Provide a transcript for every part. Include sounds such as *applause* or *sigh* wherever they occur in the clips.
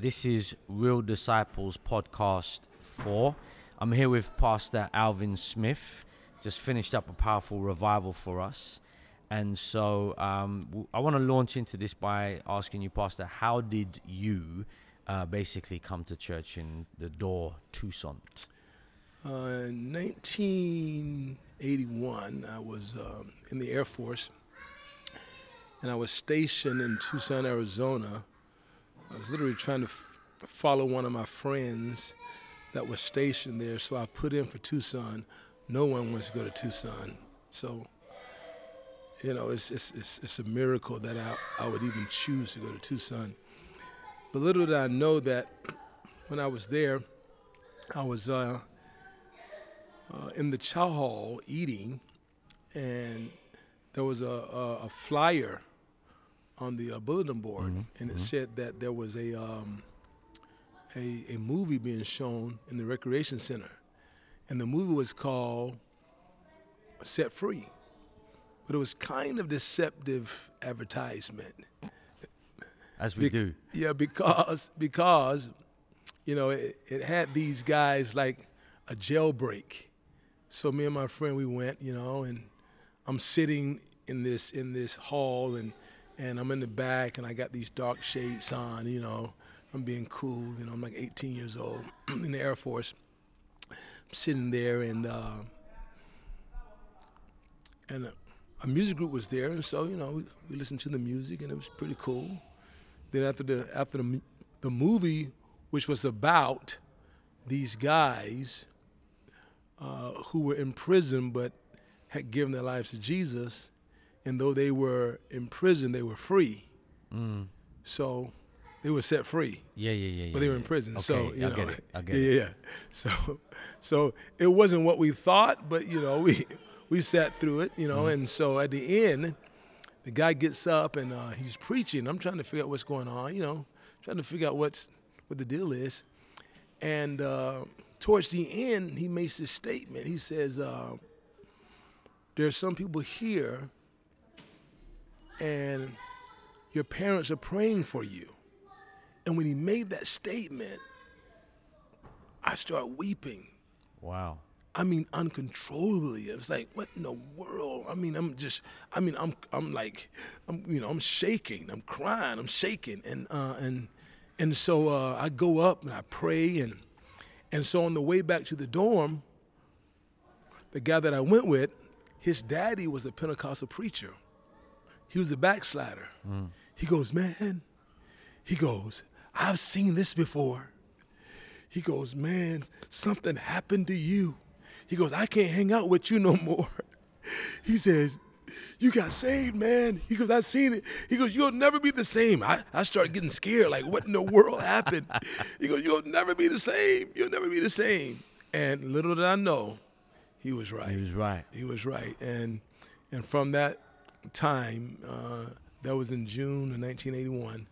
This is Real Disciples Podcast 4. I'm here with Pastor Alvin Smith. Just finished up a powerful revival for us. And so um, I want to launch into this by asking you, Pastor, how did you uh, basically come to church in the door, Tucson? Uh, in 1981, I was um, in the Air Force, and I was stationed in Tucson, Arizona. I was literally trying to f- follow one of my friends that was stationed there, so I put in for Tucson. No one wants to go to Tucson, so you know it's it's it's, it's a miracle that I, I would even choose to go to Tucson. But little did I know that *clears throat* when I was there, I was. Uh, uh, in the chow hall eating, and there was a, a, a flyer on the uh, bulletin board, and it said that there was a, um, a a movie being shown in the recreation center, and the movie was called Set Free, but it was kind of deceptive advertisement. As we Bec- do. Yeah, because because you know it, it had these guys like a jailbreak. So me and my friend we went, you know, and I'm sitting in this in this hall and and I'm in the back and I got these dark shades on, you know. I'm being cool, you know. I'm like 18 years old *clears throat* in the Air Force. I'm sitting there and uh, and a, music group was there, and so you know we, we listened to the music and it was pretty cool. Then after the after the the movie, which was about these guys uh, who were in prison but had given their lives to Jesus, and though they were in prison, they were free. Mm. So they were set free, Yeah, yeah, yeah. yeah but they were in prison. Okay, so you I know, get it. I get yeah, it. yeah, yeah. *laughs* So, so it wasn't what we thought, but you know, we we sat through it, you know, Mm-hmm. and so at the end, the guy gets up and uh, he's preaching. I'm trying to figure out what's going on, you know, trying to figure out what's what the deal is, and uh, towards the end, he makes this statement. He says, uh, "There's some people here, and your parents are praying for you." And when he made that statement, I start weeping. Wow. I mean, uncontrollably. It was like, what in the world? I mean, I'm just, I mean, I'm, I'm like, I'm, you know, I'm shaking, I'm crying, I'm shaking, and uh, and and so uh, I go up and I pray, and and so on the way back to the dorm, the guy that I went with, his daddy was a Pentecostal preacher. He was a backslider. Mm. He goes, man, he goes, I've seen this before. He goes, man, something happened to you. He goes, I can't hang out with you no more. *laughs* He says, you got saved, man. He goes, I've seen it. He goes, you'll never be the same. I, I started getting scared, like, what in the world happened? *laughs* He goes, you'll never be the same. You'll never be the same. And little did I know, he was right. He was right. He was right. And and from that time, uh, that was in June of 1981,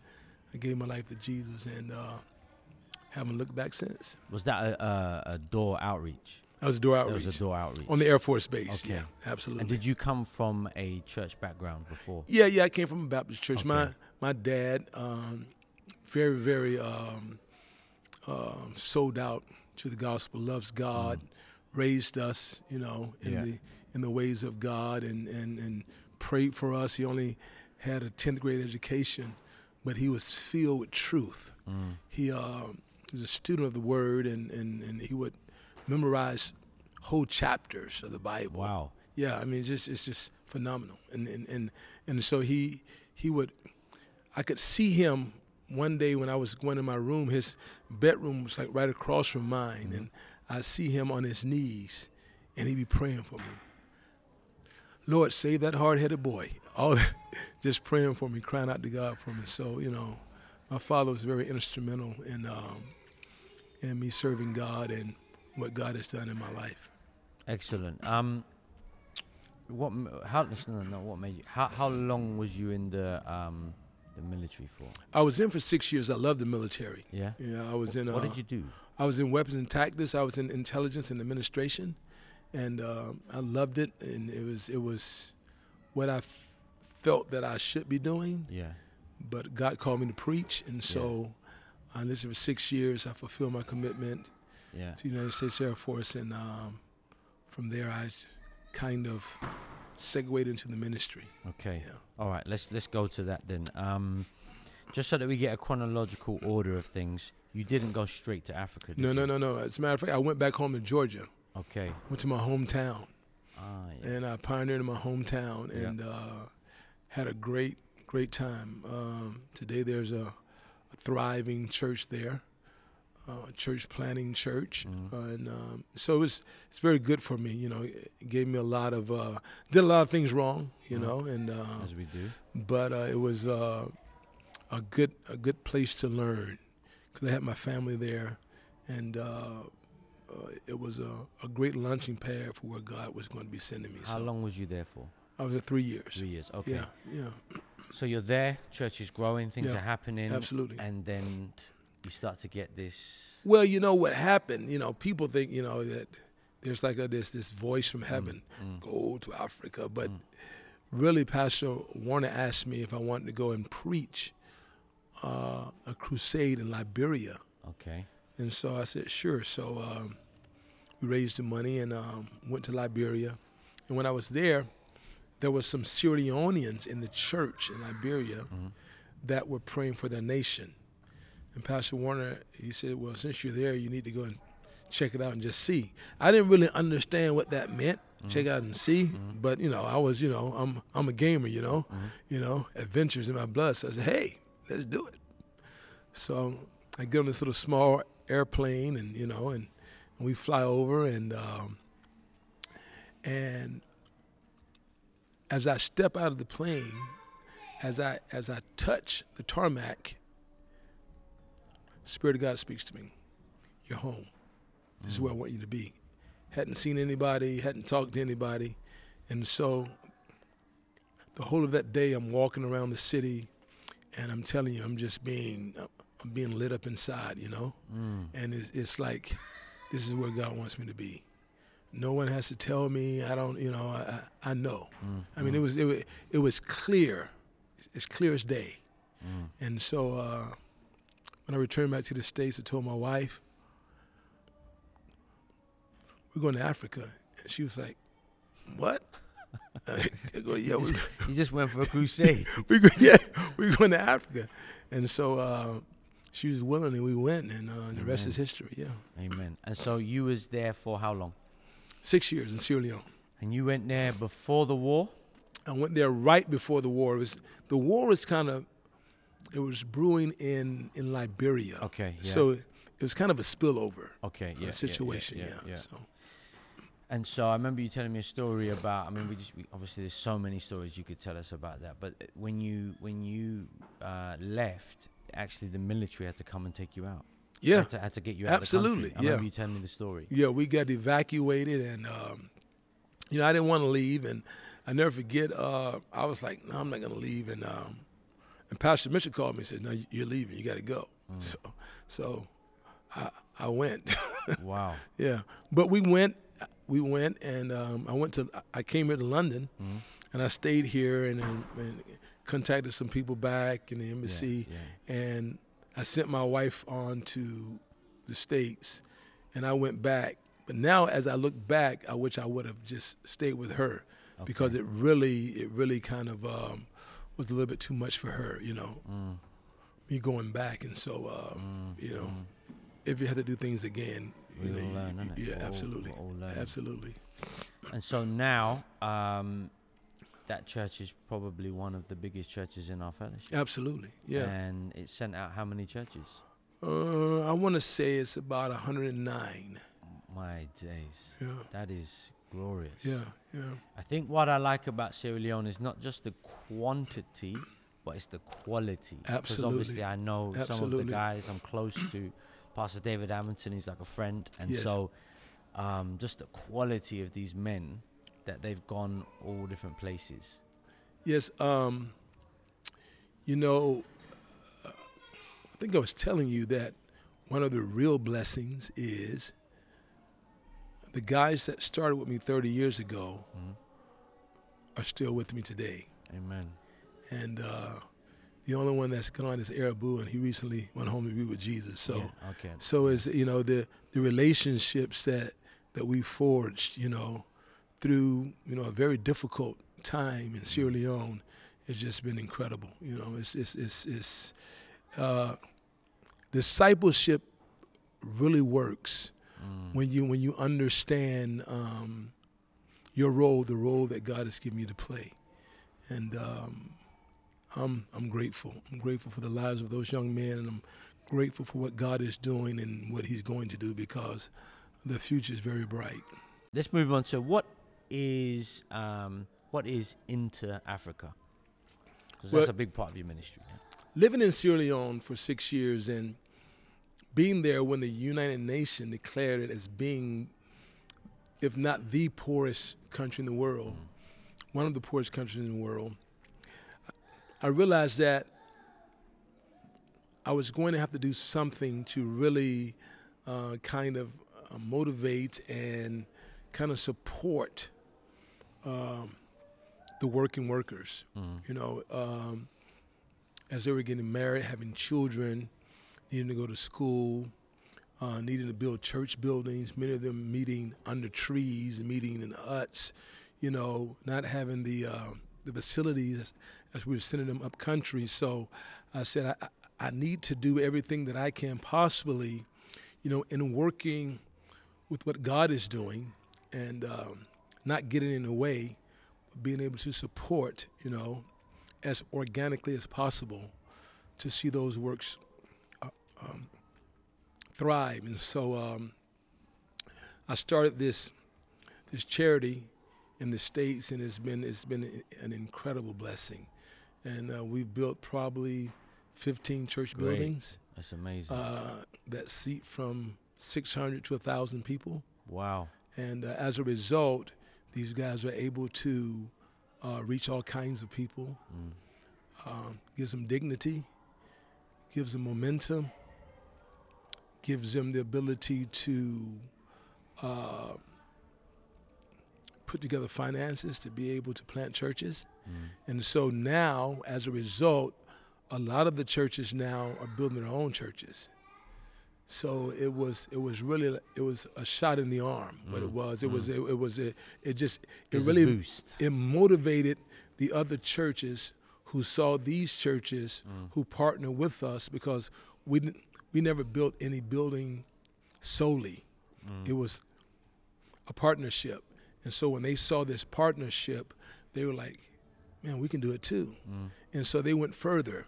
I gave my life to Jesus and uh, haven't looked back since. Was that a, a, a door outreach? That was door outreach. That was a door outreach. on the Air Force Base. Okay. Yeah, absolutely. And did you come from a church background before? Yeah, yeah. I came from a Baptist church. My Okay. my dad, um, very very um, um, sold out to the gospel, loves God, raised us, you know, in Mm. Yeah. the in the ways of God, and and and prayed for us. He only had a tenth grade education, but he was filled with truth. Mm. He um, was a student of the Word, and and and he would memorize whole chapters of the Bible. Wow. Yeah, I mean, it's just it's just phenomenal, and and and and so he he would, I could see him one day when I was going in my room. His bedroom was like right across from mine, and I see him on his knees, and he'd be praying for me. Lord, save that hard-headed boy. All *laughs* just praying for me, crying out to God for me. So you know, my father was very instrumental in um, in me serving God and what God has done in my life. Excellent. Um, what? How? No. What made you? How? How long was you in the um, the military for? I was in for six years. I love the military. Yeah. Yeah, I was in. Uh, What did you do? I was in weapons and tactics. I was in intelligence and administration, and um, I loved it. And it was it was what I f- felt that I should be doing. Yeah. But God called me to preach, and so I enlisted for six years. I fulfilled my commitment Yeah. to the United States Air Force, and um, from there I kind of segued into the ministry. Okay. Yeah. All right. Let's let's go to that then. Um, just so that we get a chronological order of things, you didn't go straight to Africa. Did No, you? no, no, no. As a matter of fact, I went back home to Georgia. Okay. Went to my hometown, Ah, yeah. and I pioneered in my hometown, Yeah. and uh, had a great, great time. Um, today, there's a, a thriving church there, uh, a church planting church, Mhm. uh, and um, so it was it's very good for me. You know, it gave me a lot of uh, did a lot of things wrong. You Mhm. know, and uh, As we do. but uh, it was uh, a good a good place to learn because I had my family there, and uh, it was a, a great launching pad for where God was going to be sending me. How so long was you there for? I was there three years. Three years. Okay. Yeah, yeah, So you're there. Church is growing. Things Yeah, are happening. absolutely. And then you start to get this. Well, you know what happened. You know, people think you know that there's like a, this this voice from heaven, Mm. go to Africa, but Mm. really, Pastor Warner asked me if I wanted to go and preach uh, a crusade in Liberia. Okay. And so I said, sure. So um, we raised the money and um, went to Liberia. And when I was there, there was some Sierra Leoneans in the church in Liberia Mhm. that were praying for their nation. And Pastor Warner, he said, well, since you're there, you need to go and check it out and just see. I didn't really understand what that meant. Check out and see, Mhm. but you know, I was, you know, I'm I'm a gamer, you know, Mhm. you know, adventures in my blood. So I said, hey, let's do it. So I get on this little small airplane, and you know, and, and we fly over, and um, and as I step out of the plane, as I as I touch the tarmac, Spirit of God speaks to me. You're home. This is where I want you to be. Hadn't seen anybody, hadn't talked to anybody, and so the whole of that day, I'm walking around the city, and I'm telling you, I'm just being I'm being lit up inside, you know, Mm. and it's, it's like this is where God wants me to be. No one has to tell me. I don't, you know, I, I know. Mm. I mean, it was it was it was clear, it's clear as day. Mm. And so uh, when I returned back to the states, I told my wife, "We're going to Africa," and she was like, "What?" *laughs* I go, *laughs* "Yeah, we, You just went for a *laughs* crusade. we go, yeah, we're going to Africa," and so uh, she was willing, and we went, and uh, the rest is history. Yeah, Amen. And so you was there for how long? six years in Sierra Leone. And you went there before the war. I went there right before the war. It was the war was kind of it was brewing in in Liberia. Okay. Yeah. So it was kind of a spillover okay. uh, Yeah. yeah, situation. Yeah. Yeah. yeah, yeah. So And so I remember you telling me a story about. I mean, we just we, obviously there's so many stories you could tell us about that. But uh, when you when you uh, left, actually the military had to come and take you out. yeah, Had to, had to get you out Absolutely, of the country. I yeah. you telling me the story. yeah, we got evacuated, and um, you know I didn't want to leave, and I never forget. Uh, I was like, no, I'm not gonna leave, and um, and Pastor Mitchell called me and said, no, you're leaving, you got to go. Mm. So so I I went. *laughs* Wow. yeah, but we went. We went, and um, I went to. I came here to London, Mhm. and I stayed here, and, and, and contacted some people back in the embassy. yeah. and I sent my wife on to the states, and I went back. But now, as I look back, I wish I would have just stayed with her because it really, it really kind of um, was a little bit too much for her, you know, Mm, me going back. And so, um, mm, you know, mm. if you had to do things again, you know, learn, you- yeah, all- absolutely, all absolutely. And so now, um, that church is probably one of the biggest churches in our fellowship. Absolutely, yeah. And it sent out how many churches? Uh, I want to say it's about 109. My days. Yeah, That is glorious. yeah, yeah. I think what I like about Sierra Leone is not just the quantity, but it's the quality. Absolutely. Because obviously I know some of the guys I'm close to. Pastor David Amundsen, he's like a friend. And Yes. so um, just the quality of these men that they've gone all different places. Yes, um, you know, uh, I think I was telling you that one of the real blessings is the guys that started with me 30 years ago Mhm. are still with me today. Amen. And uh, The only one that's gone is Arabu, and he recently went home to be with Jesus. So, Yeah, okay. so is you know the the relationships that that we forged, you know, through you know a very difficult time in Sierra Leone, has just been incredible. You know, it's it's it's, it's uh, discipleship really works Mm. when you when you understand um, your role, the role that God has given you to play, and um, I'm I'm grateful. I'm grateful for the lives of those young men, and I'm grateful for what God is doing and what He's going to do because the future is very bright. Let's move on to what is um, what is Inter Africa? Because Well- that's a big part of your ministry. yeah? Living in Sierra Leone for six years and being there when the United Nations declared it as being, if not the poorest country in the world, one of the poorest countries in the world, I realized that I was going to have to do something to really uh, kind of uh, motivate and kind of support um, the working workers. Mm. You know, um, as they were getting married, having children, needing to go to school, uh, needing to build church buildings, many of them meeting under trees, meeting in huts, you know, not having the uh, the facilities as we were sending them up country. So I said, I, I- I need to do everything that I can possibly, you know, in working with what God is doing and um, not getting in the way, but being able to support, you know, as organically as possible to see those works uh, um, thrive. And so um, I started this this charity in the states, and it's been it's been an incredible blessing. And uh, we've built probably 15 church Great. buildings That's amazing. uh, that seat from 600 to 1,000 people. wow. And uh, as a result, these guys are able to uh, reach all kinds of people, Mm. um, gives them dignity, gives them momentum, gives them the ability to uh, put together finances to be able to plant churches. Mm. And so now, as a result, a lot of the churches now are building their own churches. So it was it was really it was a shot in the arm, but it Mm, was it was it, it was it, it just it really it motivated the other churches who saw these churches Mm. who partner with us because we didn't, we never built any building solely. Mm. It was a partnership. And so when they saw this partnership, they were like, man, we can do it too. Mm. And so they went further.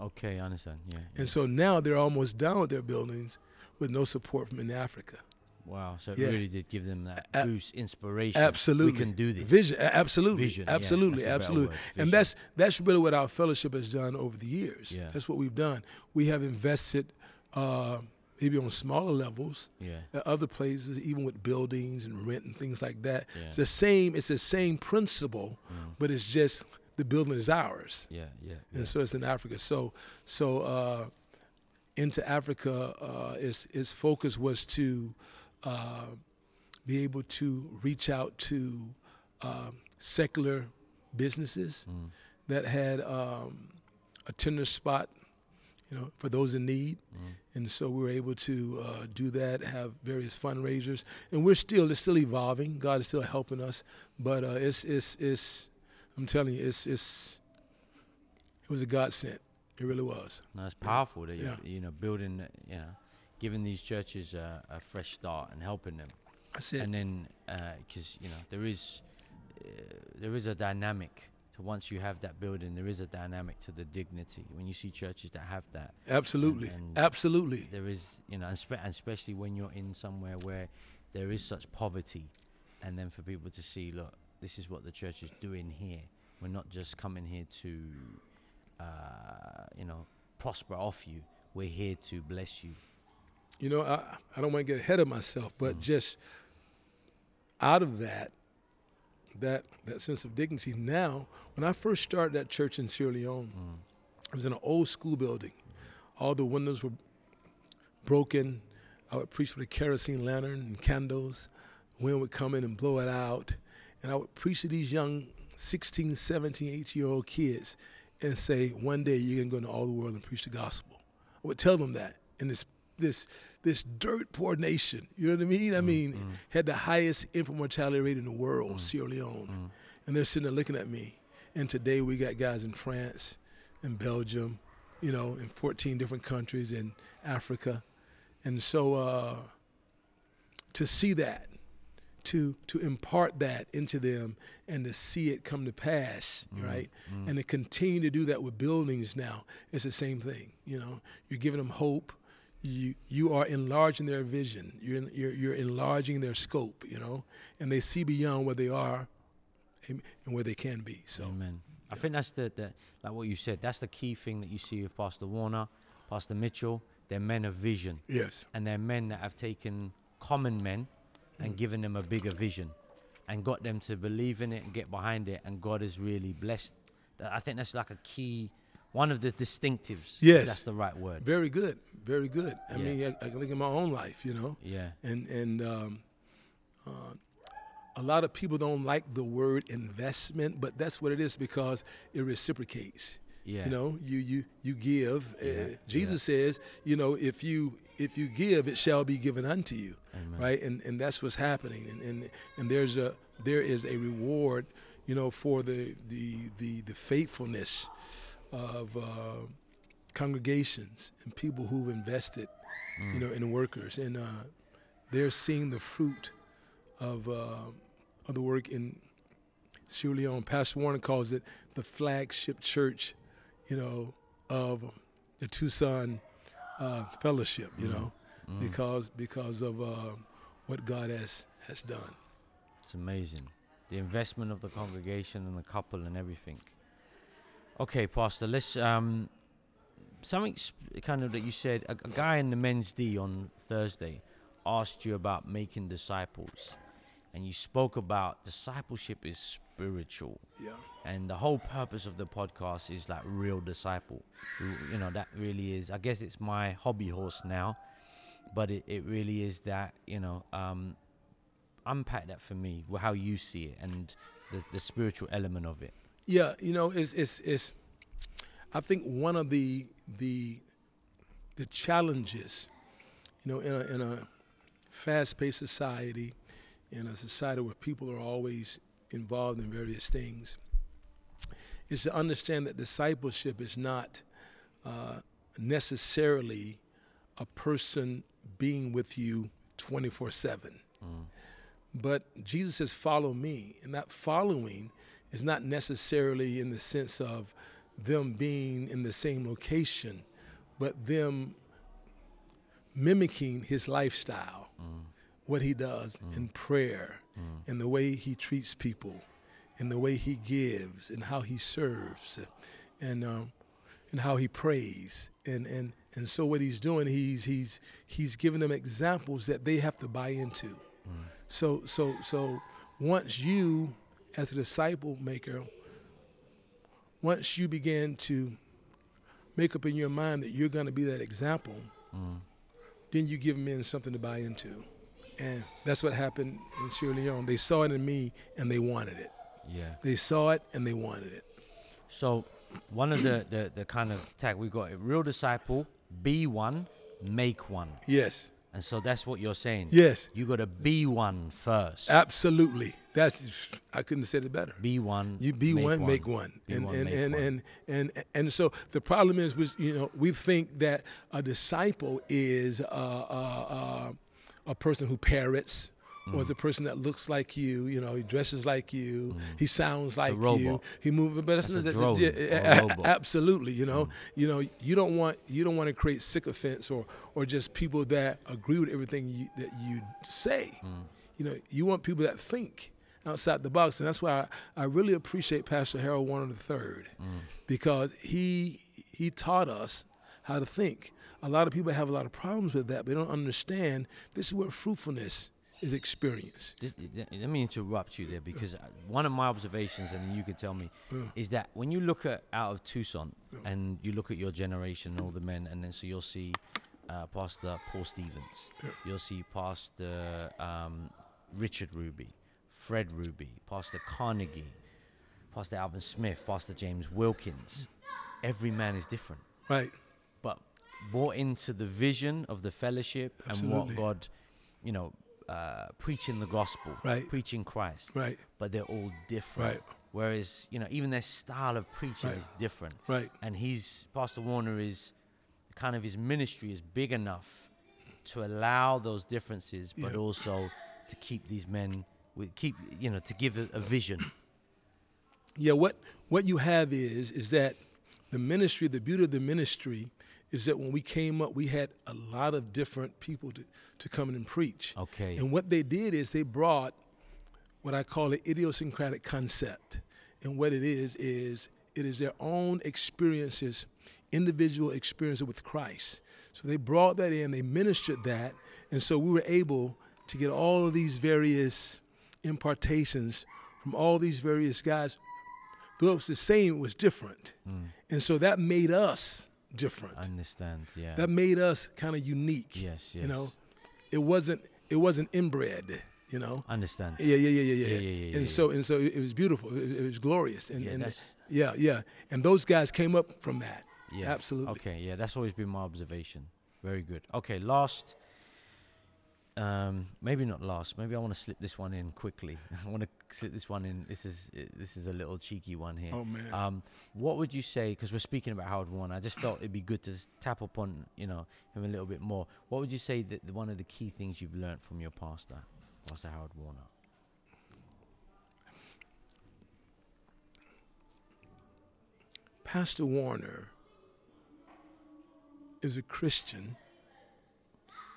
Okay, I understand. Yeah. yeah. And so now they're almost done with their buildings with no support from in Africa. wow. So it yeah. really did give them that A- boost, inspiration. Absolutely. We can do this. Vision, absolutely. Vision, absolutely, better absolutely. And that's that's really what our fellowship has done over the years. Yeah. That's what we've done. We have invested uh, maybe on smaller levels Yeah. at other places, even with buildings and rent and things like that. Yeah. It's the same. It's the same principle, Mm. but it's just the building is ours, Yeah. Yeah. yeah. and so it's in Africa. So so uh, into Africa, uh, its its focus was to uh, be able to reach out to uh, secular businesses Mm. that had um, a tender spot, you know, for those in need. Mm. And so we were able to uh, do that, have various fundraisers, and we're still it's still evolving. God is still helping us, but uh, it's it's it's I'm telling you, it's it's it was a godsend. It really was. No, it's powerful that Yeah. you you know building uh, you know giving these churches a, a fresh start and helping them, That's it. and then because you know there is uh, there is a dynamic to once you have that building, there is a dynamic to the dignity. When you see churches that have that, Absolutely, and- absolutely. there is you know, and, spe- and especially when you're in somewhere where there is such poverty, and then for people to see, look, this is what the church is doing here. We're not just coming here to, uh, you know, prosper off you. We're here to bless you. You know, I, I don't want to get ahead of myself, but Mm. just out of that, that that sense of dignity. Now, when I first started that church in Sierra Leone, Mm. it was in an old school building. All the windows were broken. I would preach with a kerosene lantern and candles. Wind would come in and blow it out. And I would preach to these young 16, 17, 18 year old kids. and say, one day you're going to go into all the world and preach the gospel. I would tell them that in this this this dirt poor nation. You know what I mean? I mean, mm. had the highest infant mortality rate in the world, Mm. Sierra Leone, Mm. and they're sitting there looking at me. And today we got guys in France, in Belgium, you know, in 14 different countries in Africa, and so uh, to see that, to to impart that into them, and to see it come to pass, Mm. right? Mm. and to continue to do that with buildings now it's the same thing you know you're giving them hope you you are enlarging their vision you're in, you're, you're enlarging their scope you know and they see beyond where they are and and where they can be so Amen. I think that's the, the like what you said. That's the key thing that you see with Pastor Warner, Pastor Mitchell. They're men of vision, yes and they're men that have taken common men and given them a bigger vision, and got them to believe in it and get behind it. And God has really blessed. I think that's like a key, one of the distinctives. Yes. that's the right word. very good very good i Yeah. mean I, I can look at my own life you know Yeah. and and um, uh, a lot of people don't like the word investment but that's what it is because it reciprocates Yeah. You know, you you you give. Yeah, Uh, Jesus says, you know, if you if you give, it shall be given unto you, Amen. right? And and that's what's happening. And and and there's a there is a reward, you know, for the the the the faithfulness of uh, congregations and people who've invested, Mm. you know, in workers, and uh, they're seeing the fruit of uh, of the work in Sierra Leone. Pastor Warner calls it the flagship church, you know, of the Tucson uh, Fellowship. You Mhm. know, Mm. because because of uh, what God has has done. It's amazing. The investment of the congregation and the couple and everything. Okay, Pastor, let's um something sp- kind of that you said a, a guy in the men's D on Thursday asked you about making disciples and you spoke about discipleship is spiritual Yeah. And the whole purpose of the podcast is like real disciple You- know that really is i guess it's my hobby horse now but it, it really is that you know um unpack that for me how you see it and the, the spiritual element of it Yeah, you know, it's it's it's. I think one of the the the challenges, you know, in a in a fast-paced society, in a society where people are always involved in various things, is to understand that discipleship is not uh, necessarily a person being with you 24/7. mm. But Jesus says, Follow me. And that following is not necessarily in the sense of them being in the same location, but them mimicking his lifestyle, Mm. what he does in prayer, Mm. and the way he treats people, and the way he gives, and how he serves, and um, and how he prays, and and and so what he's doing, he's he's he's giving them examples that they have to buy into. Mm. So so so once you as a disciple maker once you begin to make up in your mind that you're going to be that example, Mm. then you give men something to buy into. And that's what happened in Sierra Leone. They saw it in me and they wanted it. Yeah They saw it and they wanted it. so one of the, the the kind of tag we got a real disciple be one make one Yes. and so that's what you're saying Yes. you got to be one first Absolutely. That's I couldn't have said it better. be one You be make one, make one, and and, and, and and and so the problem is, was you know, we think that a disciple is uh, uh, uh, a person who parrots, or Mm. is a person that looks like you. You know, he dresses like you, he sounds Mm. like you, he moves. But that's, That's a drone yeah, or a a- a- absolutely. You know, Mm. you know, you don't want you don't want to create sycophants or or just people that agree with everything you, that you say. Mm. You know, you want people that think outside the box, and that's why I, I really appreciate Pastor Harold Warner III Mm. because he he taught us how to think. A lot of people have a lot of problems with that. They don't understand this is where fruitfulness is experience. This, let me interrupt you there because one of my observations, and you could tell me, Yeah. is that when you look at out of Tucson Yeah. and you look at your generation, and all the men, and then so you'll see uh, Pastor Paul Stevens, Yeah. you'll see Pastor um, Richard Ruby, Fred Ruby, Pastor Carnegie, Pastor Alvin Smith, Pastor James Wilkins. every man is different. Right. But more into the vision of the fellowship and Absolutely. what God, you know, uh, preaching the gospel, Right. preaching Christ. Right. But they're all different. Right. Whereas, you know, even their style of preaching Right. is different. Right. And he's Pastor Warner is kind of his ministry is big enough to allow those differences, but Yeah. also to keep these men with keep you know to give a, a vision. Yeah, what what you have is is that the ministry, the beauty of the ministry is that when we came up, we had a lot of different people to, to come in and preach. Okay. And what they did is they brought what I call an idiosyncratic concept. And what it is is it is their own experiences, individual experiences with Christ. So they brought that in, they ministered that, and so we were able to get all of these various impartations from all these various guys. Though it was the same, it was different. Mm. And so that made us different. I understand. Yeah. That made us kind of unique. yes. Yes. You know, it wasn't it wasn't inbred. You know. I Understand. Yeah, yeah, yeah, yeah, yeah. Yeah, yeah, yeah, and yeah, so and so it, was beautiful. It, it was glorious. And, Yeah, and yeah, yeah. And those guys came up from that. Yeah. Absolutely. Okay. Yeah. That's always been my observation. Very good. Okay. Last. Um, maybe not last. Maybe I want to slip this one in quickly. *laughs* I want to this one in. This is this is a little cheeky one here. Oh man. Um, what would you say? Because we're speaking about Howard Warner, I just felt it'd be good to tap upon you know him a little bit more. What would you say that the, one of the key things you've learned from your pastor, Pastor Howard Warner? Pastor Warner is a Christian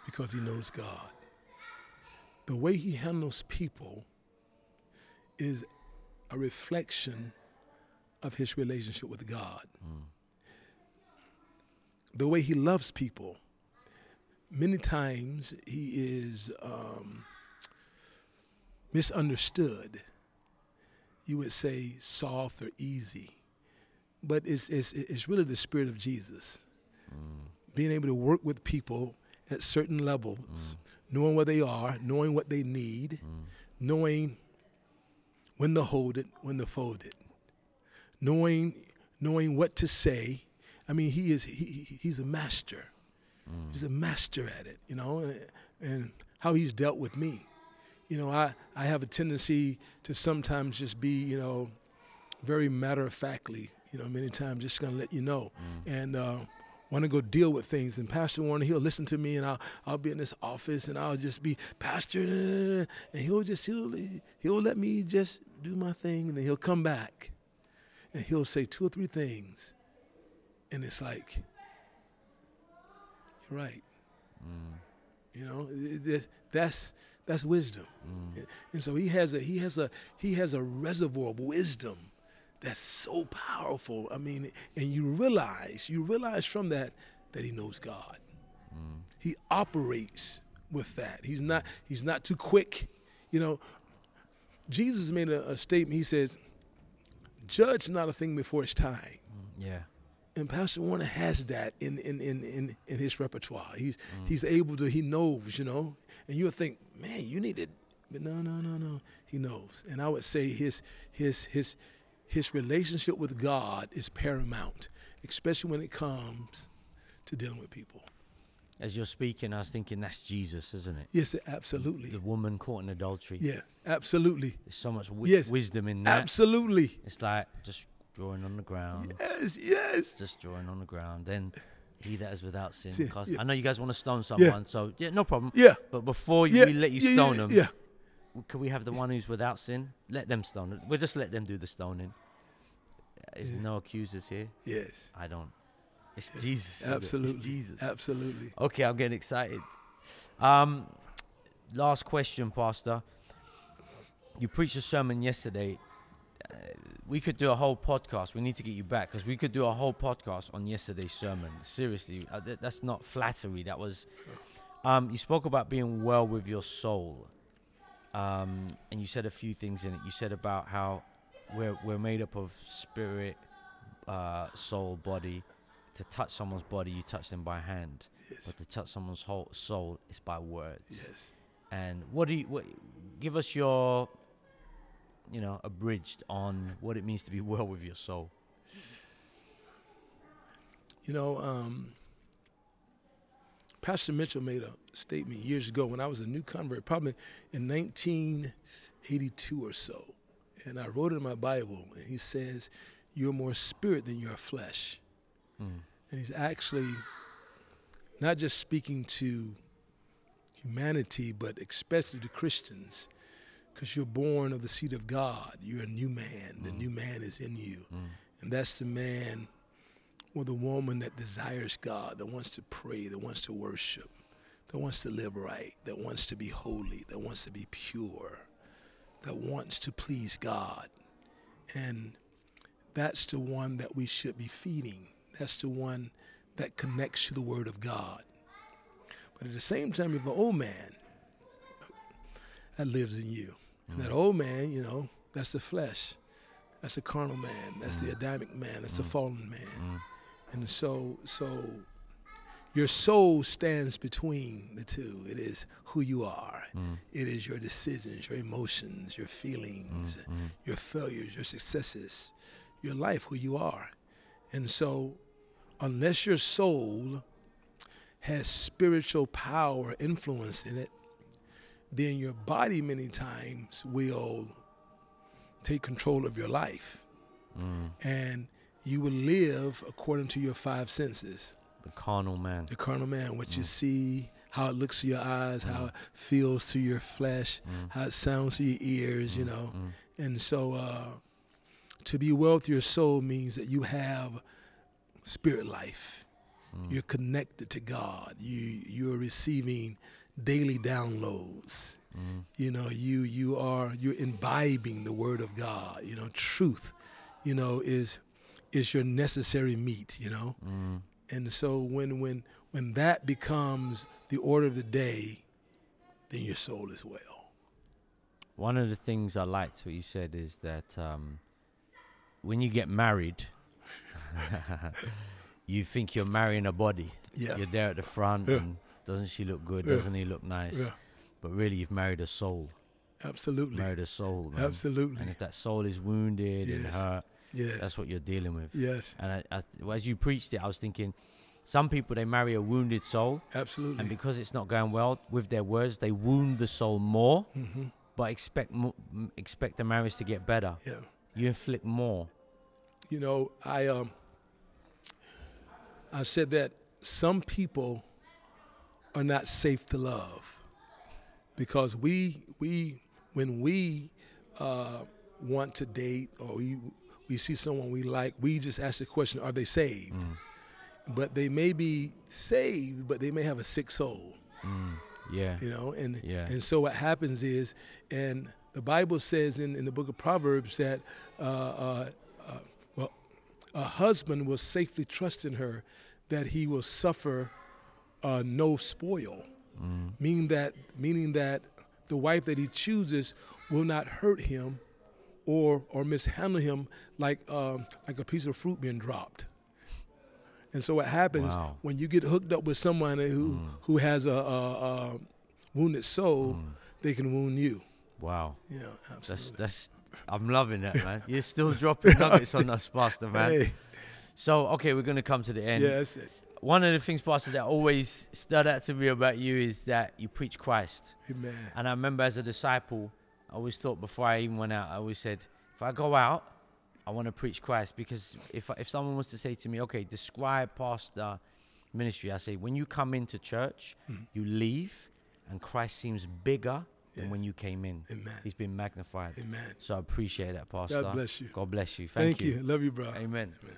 because he knows God. The way he handles people is a reflection of his relationship with God. The way he loves people, many times he is um, misunderstood. You would say soft or easy but it's, it's, it's really the spirit of Jesus. Being able to work with people at certain levels, knowing where they are, knowing what they need, knowing when to hold it, when to fold it, knowing knowing what to say. I mean, he is he, he- he's a master. He's a master at it, you know, and, and how he's dealt with me. You know, I, I have a tendency to sometimes just be, you know, very matter of factly, you know, many times just gonna let you know, and uh, want to go deal with things. And Pastor Warner, he'll listen to me, and I'll I'll be in this office, and I'll just be Pastor, and he'll just he'll he'll let me just do my thing, and then he'll come back, and he'll say two or three things, and it's like, you're right, mm. you know, that's that's wisdom. Mm. And so he has a he has a he has a reservoir of wisdom that's so powerful. I mean, and you realize you realize from that that he knows God. Mm. He operates with that. He's not he's not too quick. You know, Jesus made a, a statement. He says, "Judge not a thing before its time." Mm, yeah. and Pastor Warner has that in in, in, in, in his repertoire. He's mm. he's able to he knows, you know. And you'll think, man, you need to but no, no, no, no. He knows. And I would say his his his his relationship with God is paramount, especially when it comes to dealing with people. As you're speaking, I was thinking that's Jesus, isn't it? Yes, absolutely. The woman caught in adultery. Yeah, absolutely. There's so much wi- Yes. wisdom in that. Absolutely. It's like just drawing on the ground, Yes, yes. just drawing on the ground. Then he that is without sin. Sin, yeah. I know you guys want to stone someone, so yeah, no problem. Yeah. But before Yeah. we let you yeah, stone yeah, them, Yeah. can we have the one who's without sin? Let them stone it. We'll just let them do the stoning. There's no accusers here. Yes. I don't. It's Jesus. Absolutely. It's Jesus. Absolutely. Okay, I'm getting excited. Um, last question, Pastor. You preached a sermon yesterday. Uh, we could do a whole podcast. We need to get you back because we could do a whole podcast on yesterday's sermon. Seriously, uh, th- that's not flattery. That was. Um, you spoke about being well with your soul, um, and you said a few things in it. You said about how we're we're made up of spirit, uh, soul, body. To touch someone's body, you touch them by hand Yes. but to touch someone's whole soul is by words. Yes. And what do you what, give us your, you know, abridged on what it means to be *laughs* well with your soul? You know, um, Pastor Mitchell made a statement years ago when I was a new convert, probably in 1982 or so. And I wrote it in my Bible, and he says, You're more spirit than you're flesh. Mm. And he's actually not just speaking to humanity, but especially to Christians, because you're born of the seed of God. You're a new man. The Mm. new man is in you. Mm. And that's the man or the woman that desires God, that wants to pray, that wants to worship, that wants to live right, that wants to be holy, that wants to be pure, that wants to please God. And that's the one that we should be feeding. That's the one that connects to the Word of God. But at the same time, you have an old man that lives in you. And that mm. old man, you know, that's the flesh. That's the carnal man. That's the mm. Adamic man. That's the mm. fallen man. Mm. And so, so your soul stands between the two. It is who you are. Mm. It is your decisions, your emotions, your feelings, Mm. your failures, your successes, your life, who you are. And so, unless your soul has spiritual power, influence in it, then your body many times will take control of your life. Mm. And you will live according to your five senses. The carnal man. The carnal man, what you Mm. see, how it looks to your eyes, how Mm. it feels to your flesh, Mm. how it sounds to your ears, you Mm. know. Mm. And so uh, to be well with your soul means that you have spirit life. Mm. You're connected to God. You you're receiving daily downloads. You know, you you are you're imbibing the word of God. You know, truth, you know, is is your necessary meat, you know. Mm. And so when when when that becomes the order of the day, then your soul is well. One of the things I liked what you said is that um, when you get married, *laughs* you think you're marrying a body. Yeah. You're there at the front, Yeah. and doesn't she look good? Yeah. Doesn't he look nice? Yeah. But really, you've married a soul. Absolutely. Married a soul, man. Absolutely. And if that soul is wounded and hurt, Yes. that's what you're dealing with. yes. And I, I, as you preached it, I was thinking, some people they marry a wounded soul, Absolutely. and because it's not going well with their words, they wound the soul more, hmm but expect mo- expect the marriage to get better. Yeah. You inflict more. You know, I um I said that some people are not safe to love because we we when we uh, want to date or we we see someone we like, we just ask the question, are they saved? Mm. But they may be saved, but they may have a sick soul. Mm. Yeah. you know and Yeah. and so what happens is and the bible says in, in the book of proverbs that uh, uh, uh, well a husband will safely trust in her that he will suffer uh, no spoil Mm. meaning that meaning that the wife that he chooses will not hurt him or or mishandle him like um, like a piece of fruit being dropped and so what happens Wow. when you get hooked up with someone who Mm. who has a, a, a wounded soul, Mm. they can wound you. Wow. Yeah, That's absolutely. that's. I'm loving that, *laughs* man. You're still dropping nuggets on us, Pastor, man. Hey, So, okay, we're gonna come to the end. yeah, that's it. One of the things, Pastor, that always stood out to me about you is that you preach Christ. Amen. And I remember as a disciple, I always thought before I even went out, I always said, if I go out, I want to preach Christ. Because if, if someone was to say to me, okay, describe pastor ministry, I say, when you come into church, Mhm. you leave, and Christ seems bigger than when you came in. Amen. He's been magnified. Amen. So I appreciate that, Pastor. God bless you. God bless you. Thank, Thank, you. Love you, bro. Amen. Amen.